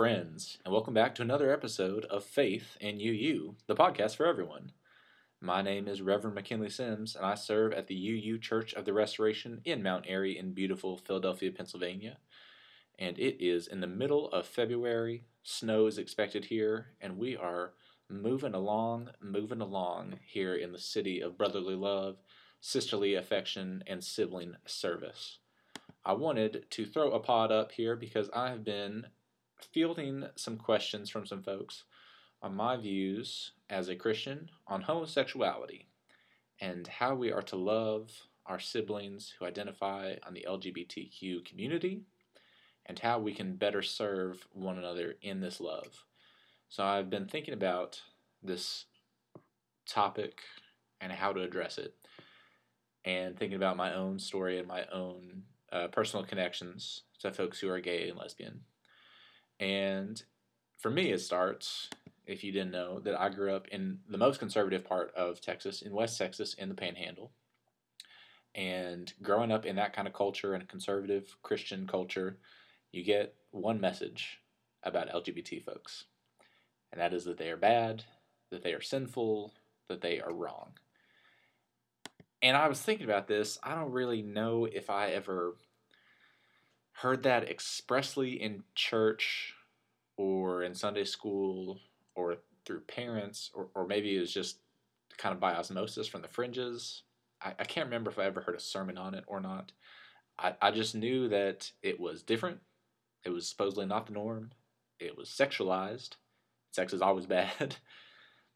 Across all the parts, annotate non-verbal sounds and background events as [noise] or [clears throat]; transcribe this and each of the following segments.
friends, and welcome back to another episode of Faith and UU, the podcast for everyone. My name is Reverend McKinley Sims, and I serve at the UU Church of the Restoration in Mount Airy in beautiful Philadelphia, Pennsylvania. And it is in the middle of February. Snow is expected here, and we are moving along, moving along here in the city of brotherly love, sisterly affection, and sibling service. I wanted to throw a pod up here because I have been fielding some questions from some folks on my views as a Christian on homosexuality and how we are to love our siblings who identify on the LGBTQ community and how we can better serve one another in this love. So I've been thinking about this topic and how to address it and thinking about my own story and my own uh, personal connections to folks who are gay and lesbian. And for me, it starts, if you didn't know, that I grew up in the most conservative part of Texas, in West Texas, in the Panhandle. And growing up in that kind of culture and conservative Christian culture, you get one message about LGBT folks, and that is that they are bad, that they are sinful, that they are wrong. And I was thinking about this. I don't really know if I ever heard that expressly in church or in Sunday school or through parents, or, or maybe it was just kind of by osmosis from the fringes. I, I can't remember if I ever heard a sermon on it or not. I, I just knew that it was different. It was supposedly not the norm. It was sexualized. Sex is always bad.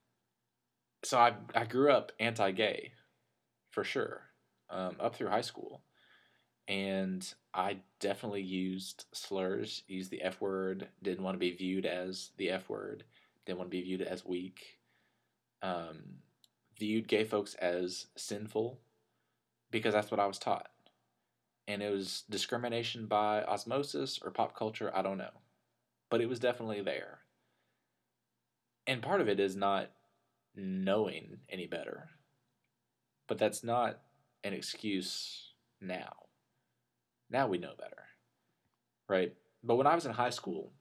[laughs] so I, I grew up anti gay for sure, um, up through high school. And I definitely used slurs, used the F word, didn't want to be viewed as the F word, didn't want to be viewed as weak, um, viewed gay folks as sinful because that's what I was taught. And it was discrimination by osmosis or pop culture, I don't know. But it was definitely there. And part of it is not knowing any better. But that's not an excuse now. Now we know better, right? But when I was in high school,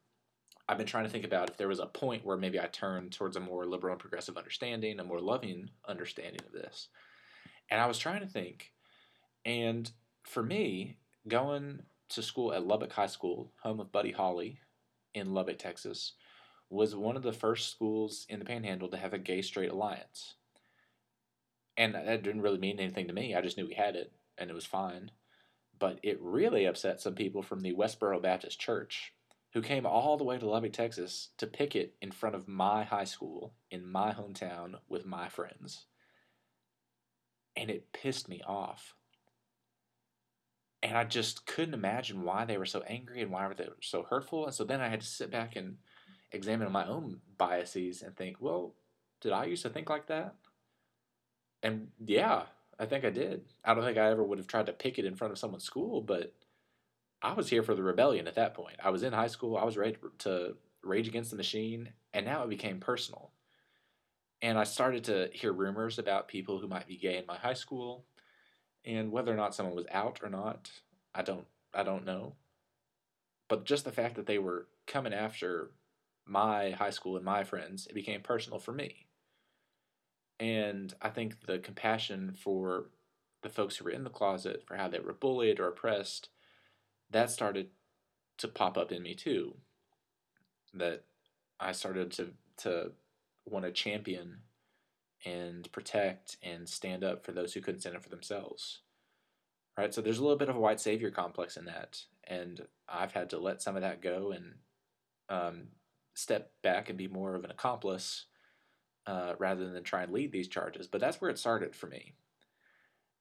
I've been trying to think about if there was a point where maybe I turned towards a more liberal and progressive understanding, a more loving understanding of this. And I was trying to think, and for me, going to school at Lubbock High School, home of Buddy Holly in Lubbock, Texas, was one of the first schools in the Panhandle to have a gay straight alliance and that didn't really mean anything to me. I just knew we had it, and it was fine. But it really upset some people from the Westboro Baptist Church who came all the way to Lubbock, Texas to picket in front of my high school in my hometown with my friends. And it pissed me off. And I just couldn't imagine why they were so angry and why were they so hurtful. And so then I had to sit back and examine my own biases and think, well, did I used to think like that? and yeah, I think I did. I don't think I ever would have tried to pick it in front of someone's school, but I was here for the rebellion at that point. I was in high school. I was ready to rage against the machine, and now it became personal. And I started to hear rumors about people who might be gay in my high school, and whether or not someone was out or not, I don't I don't know. But just the fact that they were coming after my high school and my friends, it became personal for me. And I think the compassion for the folks who were in the closet, for how they were bullied or oppressed, that started to pop up in me too. That I started to to want to champion and protect and stand up for those who couldn't stand up for themselves. Right? So there's a little bit of a white savior complex in that. And I've had to let some of that go and um, step back and be more of an accomplice uh, rather than try and lead these charges. But that's where it started for me.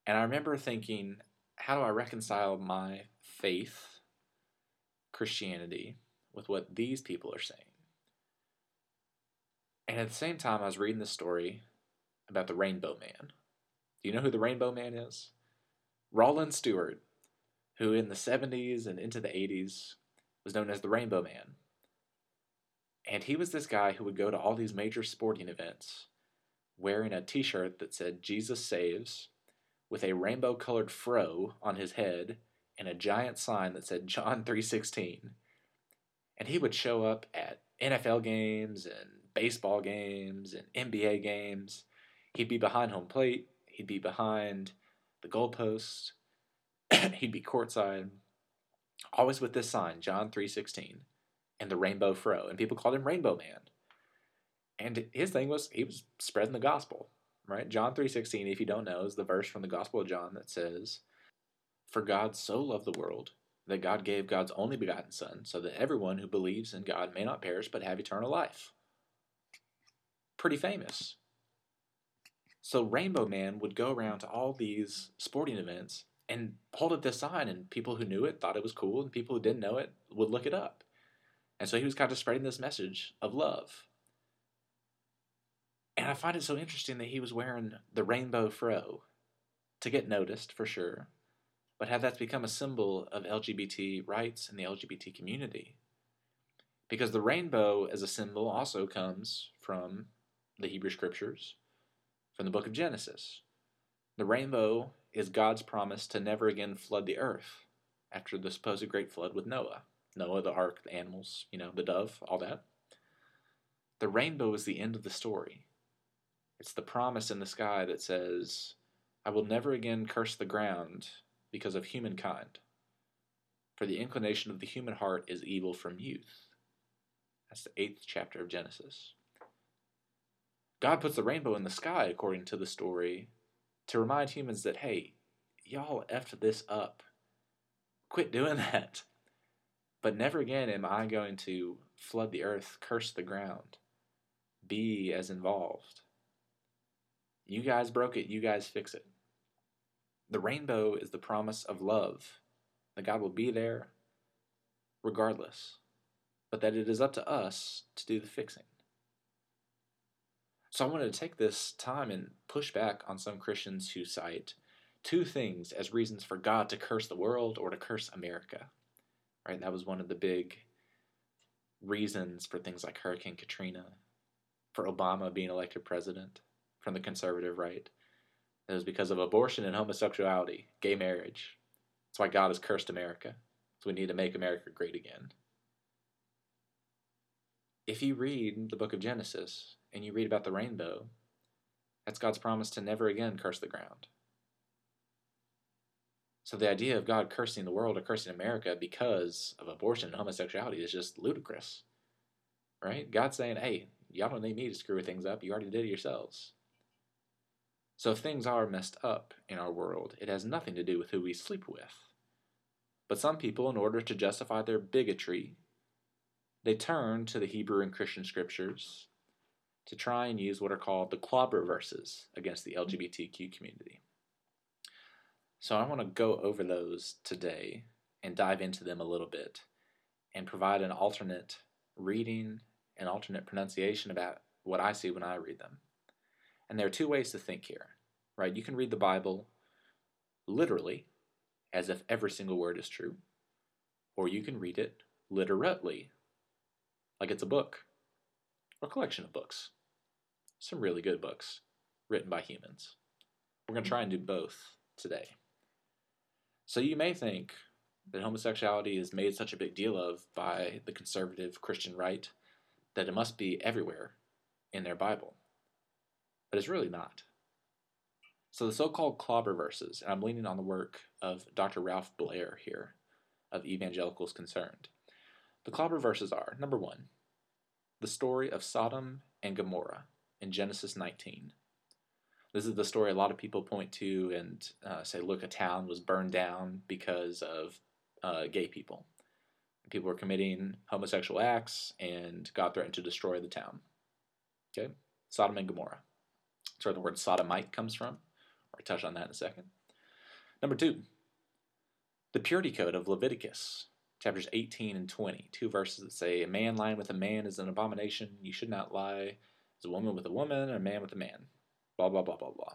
And I remember thinking, how do I reconcile my faith, Christianity, with what these people are saying? And at the same time, I was reading the story about the Rainbow Man. Do you know who the Rainbow Man is? Rollen Stewart, who in the 70s and into the 80s was known as the Rainbow Man. And he was this guy who would go to all these major sporting events wearing a t shirt that said Jesus Saves, with a rainbow colored fro on his head and a giant sign that said John 3:16. And he would show up at NFL games and baseball games and NBA games. He'd be behind home plate. He'd be behind the goalpost. [clears throat] he'd be courtside, always with this sign, John three sixteen, and the rainbow fro, and people called him Rainbow Man. And his thing was he was spreading the gospel, right? John three sixteen, if you don't know, is the verse from the Gospel of John that says, "For God so loved the world that God gave God's only begotten Son, so that everyone who believes in God may not perish but have eternal life." Pretty famous. So Rainbow Man would go around to all these sporting events and hold up this sign, and people who knew it thought it was cool, and people who didn't know it would look it up. And so he was kind of spreading this message of love. And I find it so interesting that he was wearing the rainbow fro to get noticed for sure, but how that's become a symbol of LGBT rights in the LGBT community. Because the rainbow as a symbol also comes from the Hebrew scriptures, from the book of Genesis. The rainbow is God's promise to never again flood the earth after the supposed great flood with Noah. Noah, the ark, the animals, you know, the dove, all that. The rainbow is the end of the story. It's the promise in the sky that says, I will never again curse the ground because of humankind. For the inclination of the human heart is evil from youth. That's the eighth chapter of Genesis. God puts the rainbow in the sky, according to the story, to remind humans that, hey, y'all effed this up. Quit doing [laughs] that. But never again am I going to flood the earth, curse the ground, be as involved. You guys broke it, you guys fix it. The rainbow is the promise of love, that God will be there regardless, but that it is up to us to do the fixing. So I wanted to take this time and push back on some Christians who cite two things as reasons for God to curse the world or to curse America. Right? That was one of the big reasons for things like Hurricane Katrina, for Obama being elected president from the conservative right. It was because of abortion and homosexuality, gay marriage. That's why God has cursed America. So we need to make America great again. If you read the book of Genesis, and you read about the rainbow, that's God's promise to never again curse the ground. So the idea of God cursing the world or cursing America because of abortion and homosexuality is just ludicrous. Right? God's saying, hey, y'all don't need me to screw things up. You already did it yourselves. So if things are messed up in our world, it has nothing to do with who we sleep with. But some people, in order to justify their bigotry, they turn to the Hebrew and Christian scriptures to try and use what are called the clobber verses against the LGBTQ community. So I want to go over those today and dive into them a little bit and provide an alternate reading and alternate pronunciation about what I see when I read them. And there are two ways to think here, right? You can read the Bible literally, as if every single word is true, or you can read it literally, like it's a book or a collection of books. Some really good books written by humans. We're going to try and do both today. So you may think that homosexuality is made such a big deal of by the conservative Christian right that it must be everywhere in their Bible. But it's really not. So the so called clobber verses, and I'm leaning on the work of Dr. Ralph Blair here of Evangelicals Concerned. The clobber verses are number one, the story of Sodom and Gomorrah in Genesis 19. This is the story a lot of people point to and uh, say, look, a town was burned down because of uh, gay people. People were committing homosexual acts, and God threatened to destroy the town. Okay? Sodom and Gomorrah. That's where the word sodomite comes from. I'll touch on that in a second. Number two, the purity code of Leviticus chapters 18 and 20, two verses that say, A man lying with a man is an abomination. You should not lie as a woman with a woman, and a man with a man. Blah, blah, blah, blah, blah.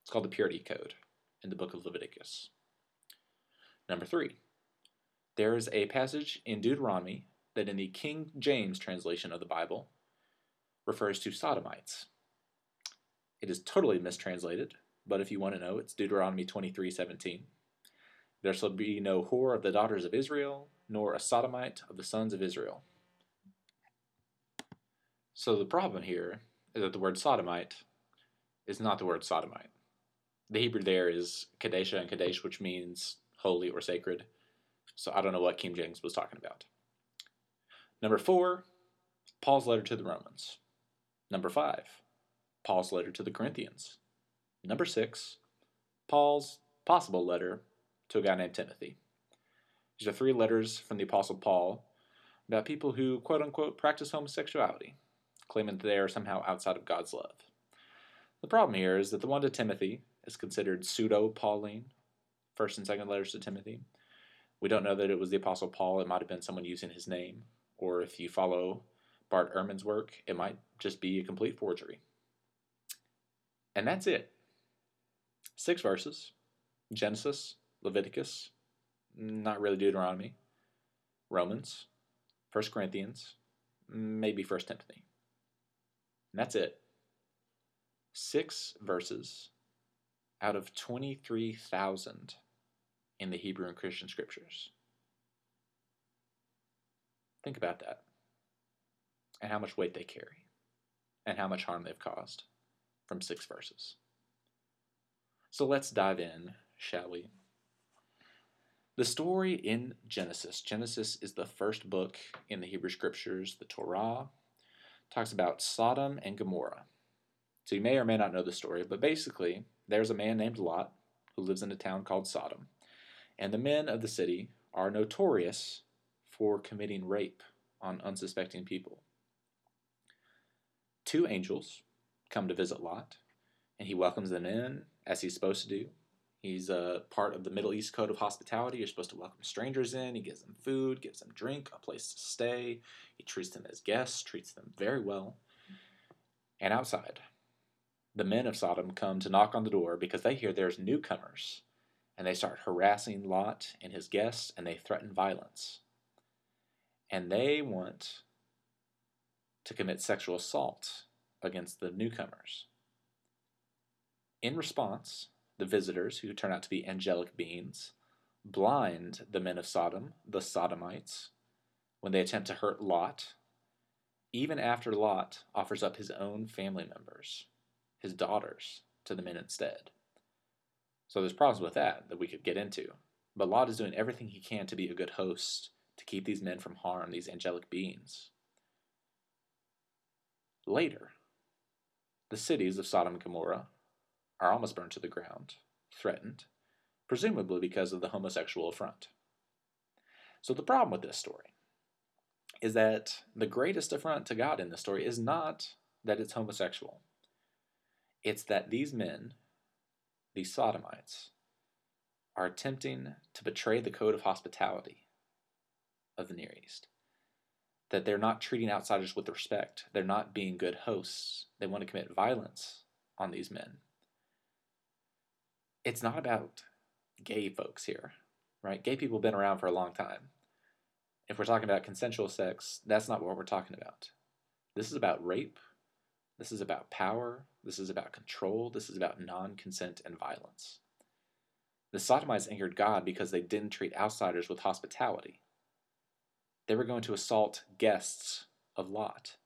It's called the Purity Code in the book of Leviticus. Number three, there is a passage in Deuteronomy that in the King James translation of the Bible refers to sodomites. It is totally mistranslated, but if you want to know, it's Deuteronomy 23:17. There shall be no whore of the daughters of Israel, nor a sodomite of the sons of Israel. So the problem here is that the word sodomite is not the word sodomite. The Hebrew there is kadesha and kadesh, which means holy or sacred. So I don't know what King James was talking about. Number four, Paul's letter to the Romans. Number five, Paul's letter to the Corinthians. Number six, Paul's possible letter to a guy named Timothy. These are three letters from the Apostle Paul about people who, quote unquote, practice homosexuality, claiming that they are somehow outside of God's love. The problem here is that the one to Timothy is considered pseudo Pauline, first and second letters to Timothy. We don't know that it was the Apostle Paul, it might have been someone using his name, or if you follow Bart Ehrman's work, it might just be a complete forgery. And that's it. Six verses Genesis, Leviticus, not really Deuteronomy, Romans, First Corinthians, maybe First Timothy. And that's it. Six verses out of 23,000 in the Hebrew and Christian scriptures. Think about that. And how much weight they carry, and how much harm they've caused from six verses. So let's dive in, shall we? The story in Genesis. Genesis is the first book in the Hebrew Scriptures, the Torah. Talks about Sodom and Gomorrah. So you may or may not know the story, but basically, there's a man named Lot who lives in a town called Sodom. And the men of the city are notorious for committing rape on unsuspecting people. Two angels come to visit Lot, and he welcomes them in as he's supposed to do. He's a part of the Middle East Code of Hospitality. You're supposed to welcome strangers in. He gives them food, gives them drink, a place to stay. He treats them as guests, treats them very well. And outside, the men of Sodom come to knock on the door because they hear there's newcomers. And they start harassing Lot and his guests, and they threaten violence. And they want to commit sexual assault against the newcomers. In response, the visitors, who turn out to be angelic beings, blind the men of Sodom, the Sodomites, when they attempt to hurt Lot, even after Lot offers up his own family members, his daughters, to the men instead. So there's problems with that that we could get into. But Lot is doing everything he can to be a good host, to keep these men from harm, these angelic beings. Later, the cities of Sodom and Gomorrah are almost burned to the ground, threatened, presumably because of the homosexual affront. So the problem with this story is that the greatest affront to God in this story is not that it's homosexual. It's that these men, these sodomites, are attempting to betray the code of hospitality of the Near East. That they're not treating outsiders with respect. They're not being good hosts. They want to commit violence on these men it's not about gay folks here, right? Gay people have been around for a long time. If we're talking about consensual sex, that's not what we're talking about. This is about rape. This is about power. This is about control. This is about non consent and violence. The Sodomites angered God because they didn't treat outsiders with hospitality. They were going to assault guests of Lot.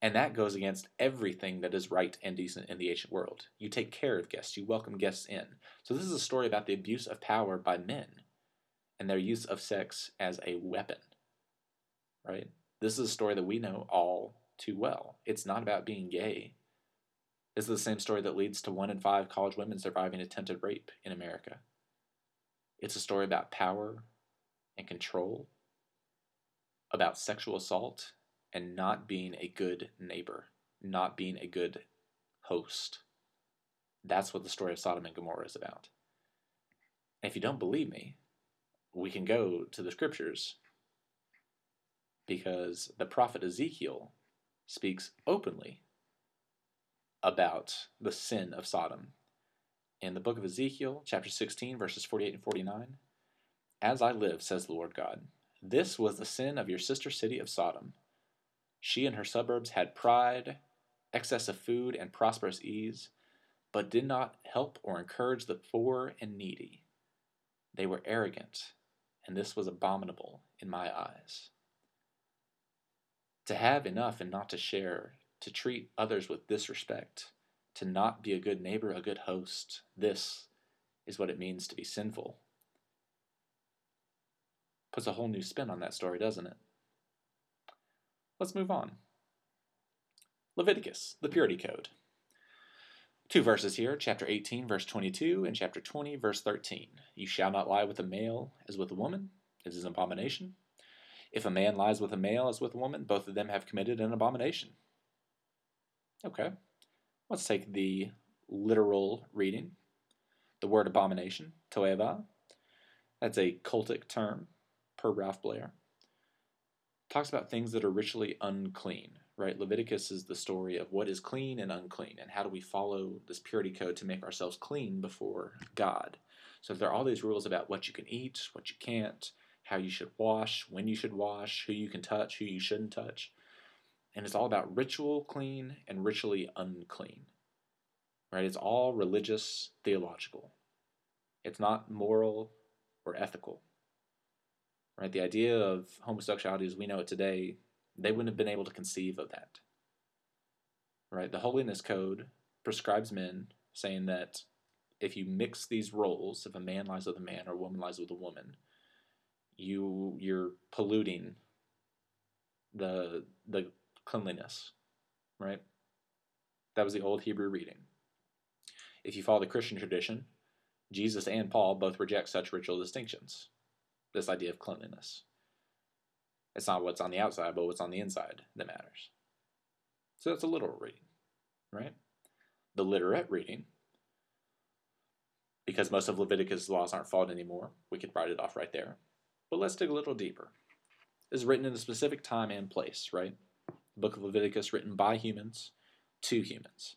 And that goes against everything that is right and decent in the ancient world. You take care of guests, you welcome guests in. So, this is a story about the abuse of power by men and their use of sex as a weapon. Right? This is a story that we know all too well. It's not about being gay. This is the same story that leads to one in five college women surviving attempted rape in America. It's a story about power and control, about sexual assault and not being a good neighbor, not being a good host. That's what the story of Sodom and Gomorrah is about. And if you don't believe me, we can go to the scriptures because the prophet Ezekiel speaks openly about the sin of Sodom. In the book of Ezekiel, chapter 16, verses 48 and 49, As I live, says the Lord God, this was the sin of your sister city of Sodom she and her suburbs had pride, excess of food, and prosperous ease, but did not help or encourage the poor and needy. They were arrogant, and this was abominable in my eyes. To have enough and not to share, to treat others with disrespect, to not be a good neighbor, a good host, this is what it means to be sinful. Puts a whole new spin on that story, doesn't it? Let's move on. Leviticus, the purity code. Two verses here, chapter 18, verse 22, and chapter 20, verse 13. You shall not lie with a male as with a woman, it is an abomination. If a man lies with a male as with a woman, both of them have committed an abomination. Okay, let's take the literal reading. The word abomination, toeva, that's a cultic term per Ralph Blair. Talks about things that are ritually unclean right? Leviticus is the story of what is clean and unclean, and how do we follow this purity code to make ourselves clean before God. So there are all these rules about what you can eat, what you can't, how you should wash, when you should wash, who you can touch, who you shouldn't touch. And it's all about ritual clean and ritually unclean. Right? It's all religious, theological. It's not moral or ethical. Right? The idea of homosexuality as we know it today they wouldn't have been able to conceive of that. Right? The holiness code prescribes men saying that if you mix these roles, if a man lies with a man or a woman lies with a woman, you you're polluting the the cleanliness, right? That was the old Hebrew reading. If you follow the Christian tradition, Jesus and Paul both reject such ritual distinctions. This idea of cleanliness. It's not what's on the outside, but what's on the inside that matters. So that's a literal reading, right? The literate reading, because most of Leviticus' laws aren't followed anymore, we could write it off right there. But let's dig a little deeper. It's written in a specific time and place, right? The book of Leviticus written by humans to humans.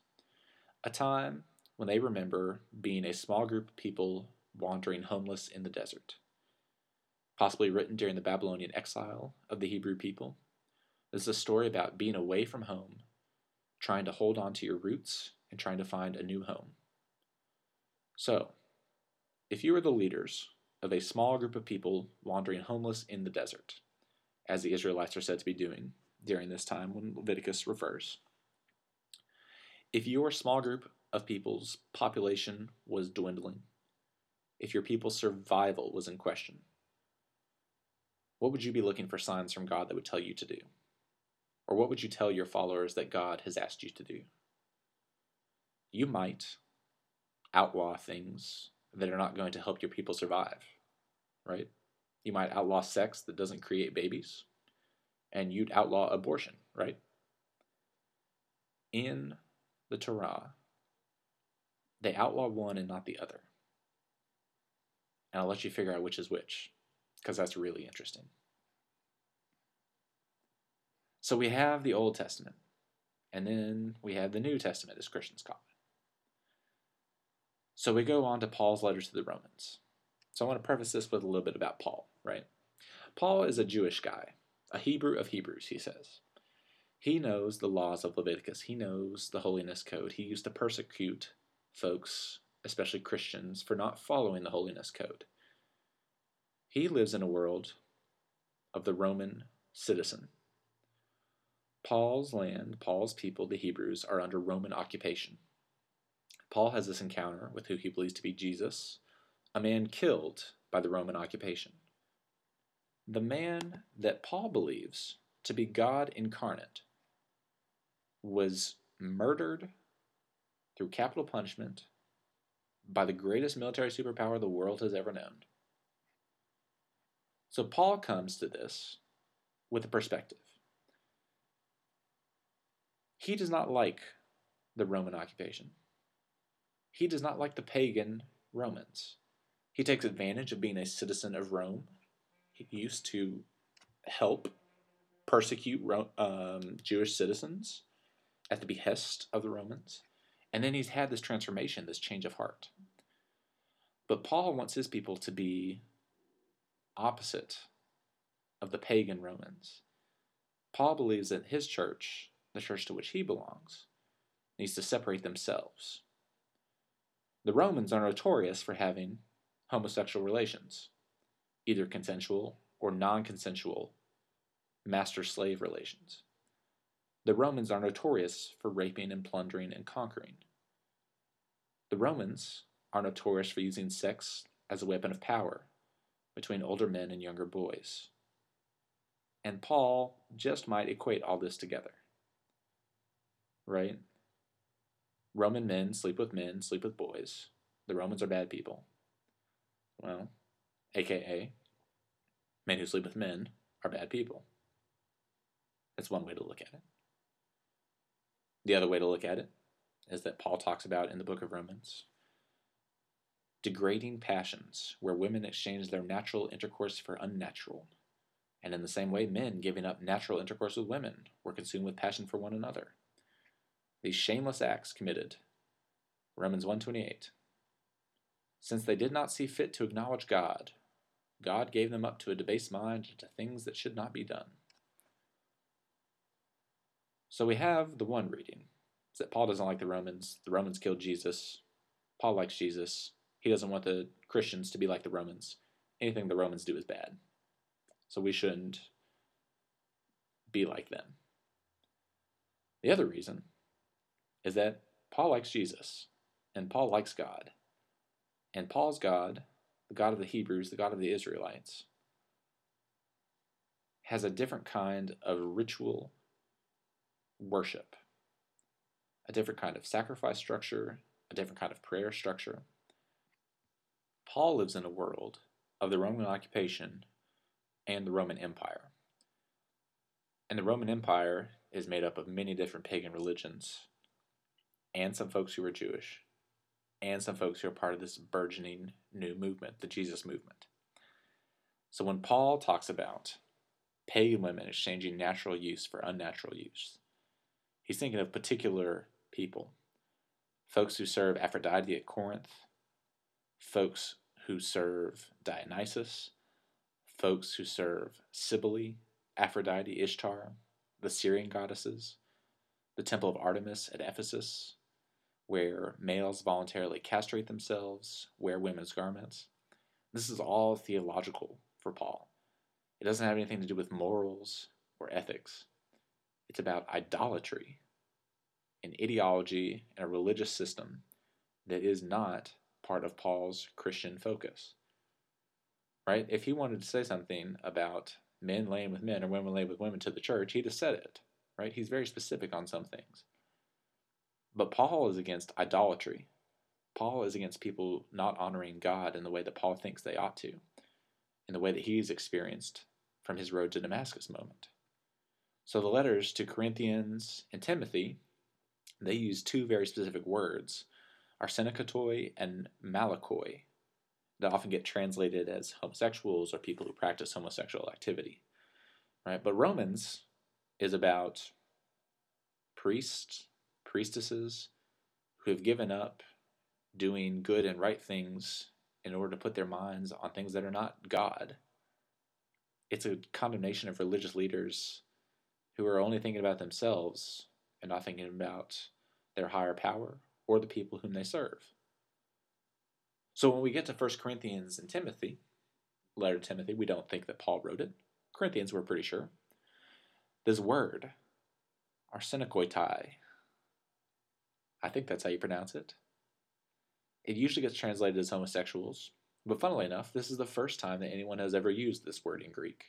A time when they remember being a small group of people wandering homeless in the desert possibly written during the Babylonian exile of the Hebrew people. This is a story about being away from home, trying to hold on to your roots, and trying to find a new home. So, if you were the leaders of a small group of people wandering homeless in the desert, as the Israelites are said to be doing during this time when Leviticus refers, if your small group of people's population was dwindling, if your people's survival was in question, what would you be looking for signs from God that would tell you to do? Or what would you tell your followers that God has asked you to do? You might outlaw things that are not going to help your people survive, right? You might outlaw sex that doesn't create babies, and you'd outlaw abortion, right? In the Torah, they outlaw one and not the other. And I'll let you figure out which is which because that's really interesting. So we have the Old Testament, and then we have the New Testament, as Christians call it. So we go on to Paul's letter to the Romans. So I want to preface this with a little bit about Paul, right? Paul is a Jewish guy, a Hebrew of Hebrews, he says. He knows the laws of Leviticus, he knows the holiness code. He used to persecute folks, especially Christians, for not following the holiness code. He lives in a world of the Roman citizen. Paul's land, Paul's people, the Hebrews, are under Roman occupation. Paul has this encounter with who he believes to be Jesus, a man killed by the Roman occupation. The man that Paul believes to be God incarnate was murdered through capital punishment by the greatest military superpower the world has ever known. So Paul comes to this with a perspective. He does not like the Roman occupation. He does not like the pagan Romans. He takes advantage of being a citizen of Rome. He used to help persecute um, Jewish citizens at the behest of the Romans. And then he's had this transformation, this change of heart. But Paul wants his people to be opposite of the pagan Romans. Paul believes that his church, the church to which he belongs, needs to separate themselves. The Romans are notorious for having homosexual relations, either consensual or non consensual master slave relations. the Romans are notorious for raping and plundering and conquering. The Romans are notorious for using sex as a weapon of power between older men and younger boys. And Paul just might equate all this together. Right? Roman men sleep with men, sleep with boys. The Romans are bad people. Well, aka, men who sleep with men are bad people. That's one way to look at it. The other way to look at it is that Paul talks about in the book of Romans degrading passions, where women exchange their natural intercourse for unnatural, and in the same way, men giving up natural intercourse with women were consumed with passion for one another. These shameless acts committed. Romans 128. Since they did not see fit to acknowledge God, God gave them up to a debased mind and to things that should not be done. So we have the one reading. It's that Paul doesn't like the Romans. The Romans killed Jesus. Paul likes Jesus. He doesn't want the Christians to be like the Romans. Anything the Romans do is bad. So we shouldn't be like them. The other reason is that Paul likes Jesus and Paul likes God. And Paul's God, the God of the Hebrews, the God of the Israelites, has a different kind of ritual worship, a different kind of sacrifice structure, a different kind of prayer structure. Paul lives in a world of the Roman occupation and the Roman Empire. And the Roman Empire is made up of many different pagan religions and some folks who are Jewish and some folks who are part of this burgeoning new movement, the Jesus movement. So when Paul talks about pagan women exchanging natural use for unnatural use, he's thinking of particular people folks who serve Aphrodite at Corinth, folks who serve Dionysus, folks who serve Cybele, Aphrodite, Ishtar, the Syrian goddesses, the temple of Artemis at Ephesus, where males voluntarily castrate themselves, wear women's garments. This is all theological for Paul. It doesn't have anything to do with morals or ethics. It's about idolatry, an ideology, and a religious system that is not part of Paul's Christian focus. Right? If he wanted to say something about men laying with men or women laying with women to the church, he'd have said it. Right? He's very specific on some things. But Paul is against idolatry. Paul is against people not honoring God in the way that Paul thinks they ought to, in the way that he's experienced from his road to Damascus moment. So the letters to Corinthians and Timothy, they use two very specific words, arsenikotoi and malakoi, that often get translated as homosexuals or people who practice homosexual activity. Right? But Romans is about priests priestesses who have given up doing good and right things in order to put their minds on things that are not God. It's a condemnation of religious leaders who are only thinking about themselves and not thinking about their higher power or the people whom they serve. So when we get to 1 Corinthians and Timothy, letter to Timothy, we don't think that Paul wrote it. Corinthians, we're pretty sure. This word, arsenikoitai, I think that's how you pronounce it. It usually gets translated as homosexuals, but funnily enough, this is the first time that anyone has ever used this word in Greek.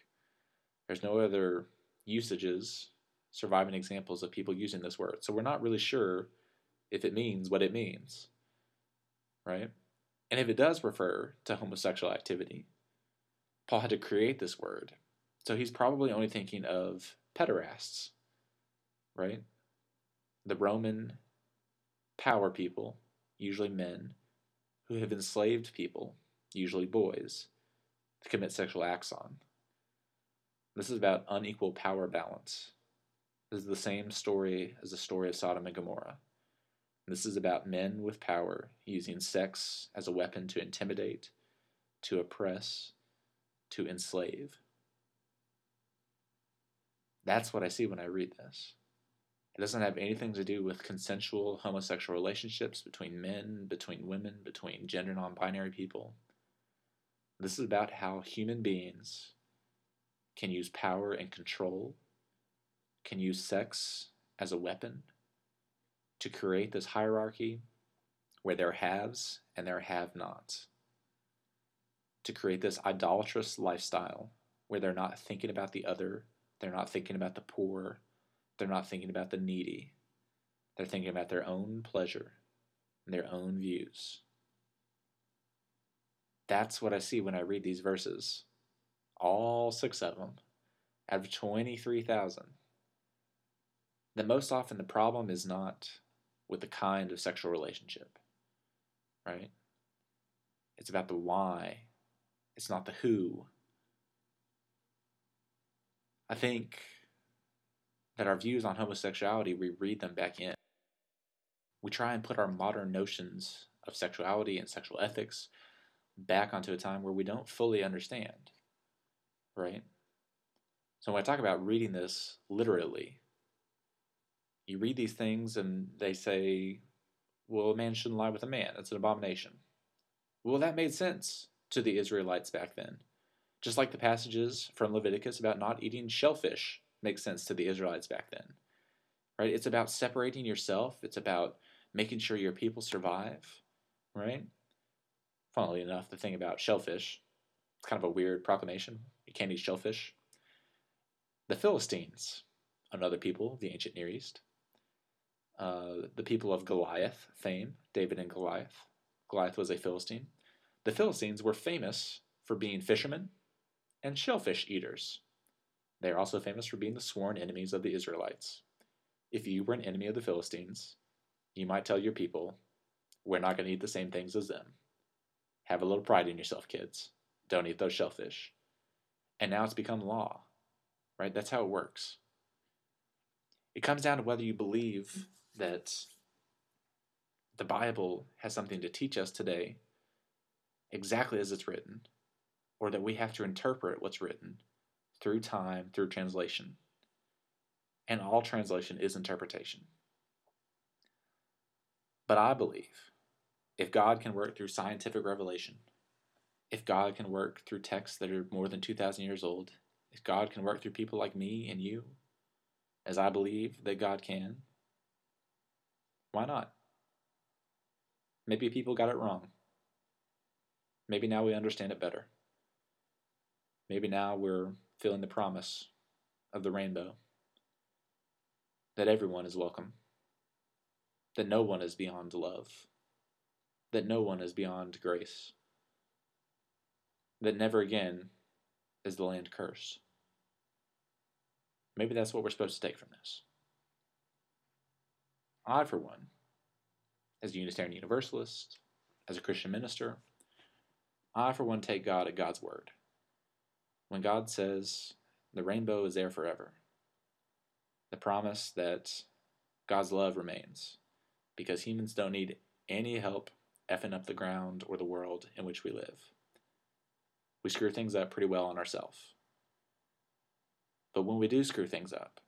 There's no other usages, surviving examples of people using this word, so we're not really sure if it means what it means. Right? And if it does refer to homosexual activity, Paul had to create this word. So he's probably only thinking of pederasts, right? The Roman power people, usually men, who have enslaved people, usually boys, to commit sexual acts on. This is about unequal power balance. This is the same story as the story of Sodom and Gomorrah. This is about men with power using sex as a weapon to intimidate, to oppress, to enslave. That's what I see when I read this. It doesn't have anything to do with consensual homosexual relationships between men, between women, between gender non binary people. This is about how human beings can use power and control, can use sex as a weapon to create this hierarchy where there are haves and there are have nots. To create this idolatrous lifestyle where they're not thinking about the other, they're not thinking about the poor, they're not thinking about the needy, they're thinking about their own pleasure and their own views. That's what I see when I read these verses. All six of them out of 23,000. The most often the problem is not with the kind of sexual relationship, right? It's about the why, it's not the who. I think that our views on homosexuality, we read them back in. We try and put our modern notions of sexuality and sexual ethics back onto a time where we don't fully understand, right? So when I talk about reading this literally, you read these things and they say, well, a man shouldn't lie with a man. It's an abomination. Well, that made sense to the Israelites back then. Just like the passages from Leviticus about not eating shellfish make sense to the Israelites back then. Right? It's about separating yourself, it's about making sure your people survive, right? Funnily enough, the thing about shellfish, it's kind of a weird proclamation. You can't eat shellfish. The Philistines, another people of the ancient Near East, uh, the people of Goliath fame, David and Goliath. Goliath was a Philistine. The Philistines were famous for being fishermen and shellfish eaters. They are also famous for being the sworn enemies of the Israelites. If you were an enemy of the Philistines, you might tell your people, We're not going to eat the same things as them. Have a little pride in yourself, kids. Don't eat those shellfish. And now it's become law, right? That's how it works. It comes down to whether you believe that the Bible has something to teach us today exactly as it's written, or that we have to interpret what's written through time, through translation. And all translation is interpretation. But I believe if God can work through scientific revelation, if God can work through texts that are more than 2,000 years old, if God can work through people like me and you, as I believe that God can, why not? Maybe people got it wrong. Maybe now we understand it better. Maybe now we're feeling the promise of the rainbow that everyone is welcome, that no one is beyond love, that no one is beyond grace, that never again is the land cursed. Maybe that's what we're supposed to take from this. I, for one, as a Unitarian Universalist, as a Christian minister, I, for one, take God at God's word. When God says the rainbow is there forever, the promise that God's love remains, because humans don't need any help effing up the ground or the world in which we live. We screw things up pretty well on ourselves. But when we do screw things up,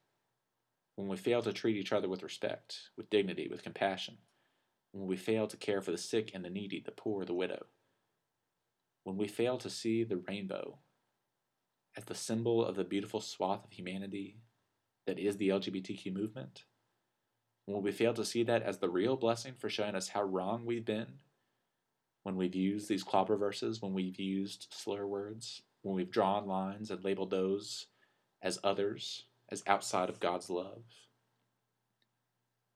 when we fail to treat each other with respect, with dignity, with compassion, when we fail to care for the sick and the needy, the poor, the widow, when we fail to see the rainbow as the symbol of the beautiful swath of humanity that is the LGBTQ movement, when we fail to see that as the real blessing for showing us how wrong we've been, when we've used these clobber verses, when we've used slur words, when we've drawn lines and labeled those as others, as outside of God's love,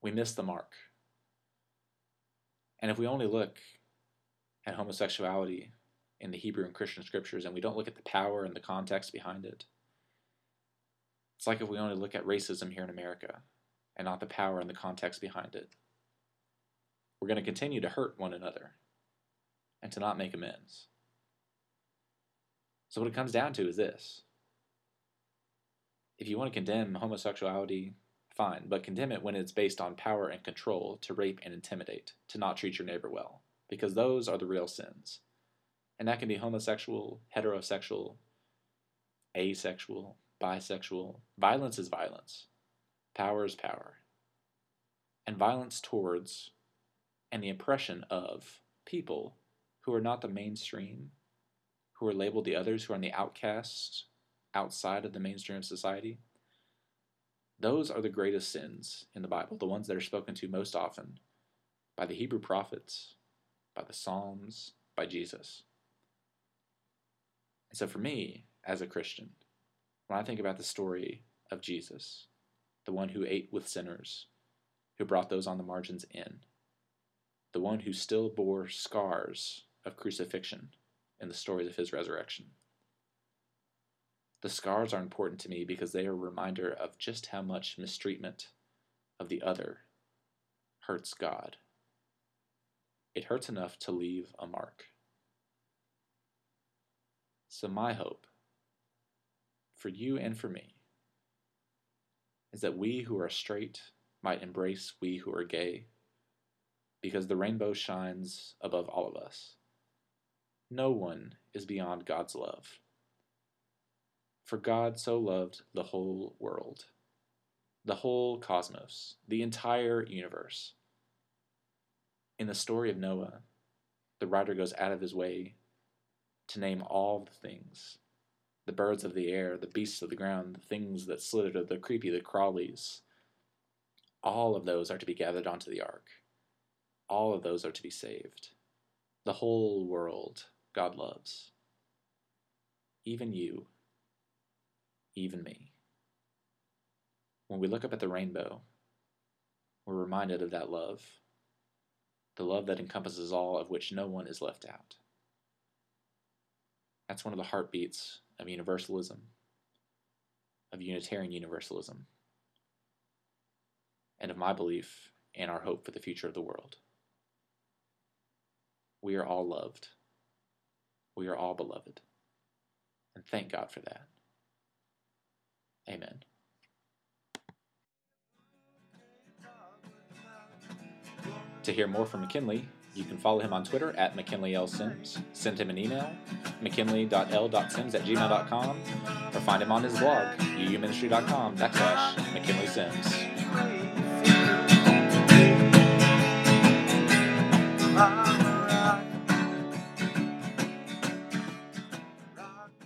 we miss the mark. And if we only look at homosexuality in the Hebrew and Christian scriptures and we don't look at the power and the context behind it, it's like if we only look at racism here in America and not the power and the context behind it. We're going to continue to hurt one another and to not make amends. So, what it comes down to is this if you want to condemn homosexuality, fine, but condemn it when it's based on power and control to rape and intimidate, to not treat your neighbor well, because those are the real sins. And that can be homosexual, heterosexual, asexual, bisexual. Violence is violence. Power is power. And violence towards and the oppression of people who are not the mainstream, who are labeled the others, who are on the outcasts, outside of the mainstream of society, Those are the greatest sins in the Bible, the ones that are spoken to most often by the Hebrew prophets, by the Psalms, by Jesus. And so for me, as a Christian, when I think about the story of Jesus, the one who ate with sinners, who brought those on the margins in, the one who still bore scars of crucifixion in the stories of his resurrection. The scars are important to me because they are a reminder of just how much mistreatment of the other hurts God. It hurts enough to leave a mark. So, my hope for you and for me is that we who are straight might embrace we who are gay because the rainbow shines above all of us. No one is beyond God's love. For God so loved the whole world, the whole cosmos, the entire universe. In the story of Noah, the writer goes out of his way to name all the things the birds of the air, the beasts of the ground, the things that slither, the creepy, the crawlies. All of those are to be gathered onto the ark. All of those are to be saved. The whole world God loves. Even you, even me. When we look up at the rainbow, we're reminded of that love, the love that encompasses all, of which no one is left out. That's one of the heartbeats of universalism, of Unitarian Universalism, and of my belief and our hope for the future of the world. We are all loved. We are all beloved. And thank God for that. Amen. To hear more from McKinley, you can follow him on Twitter at McKinleyLSims, send him an email, mckinley.l.sims at gmail.com, or find him on his blog, uuministry.com backslash McKinley Sims.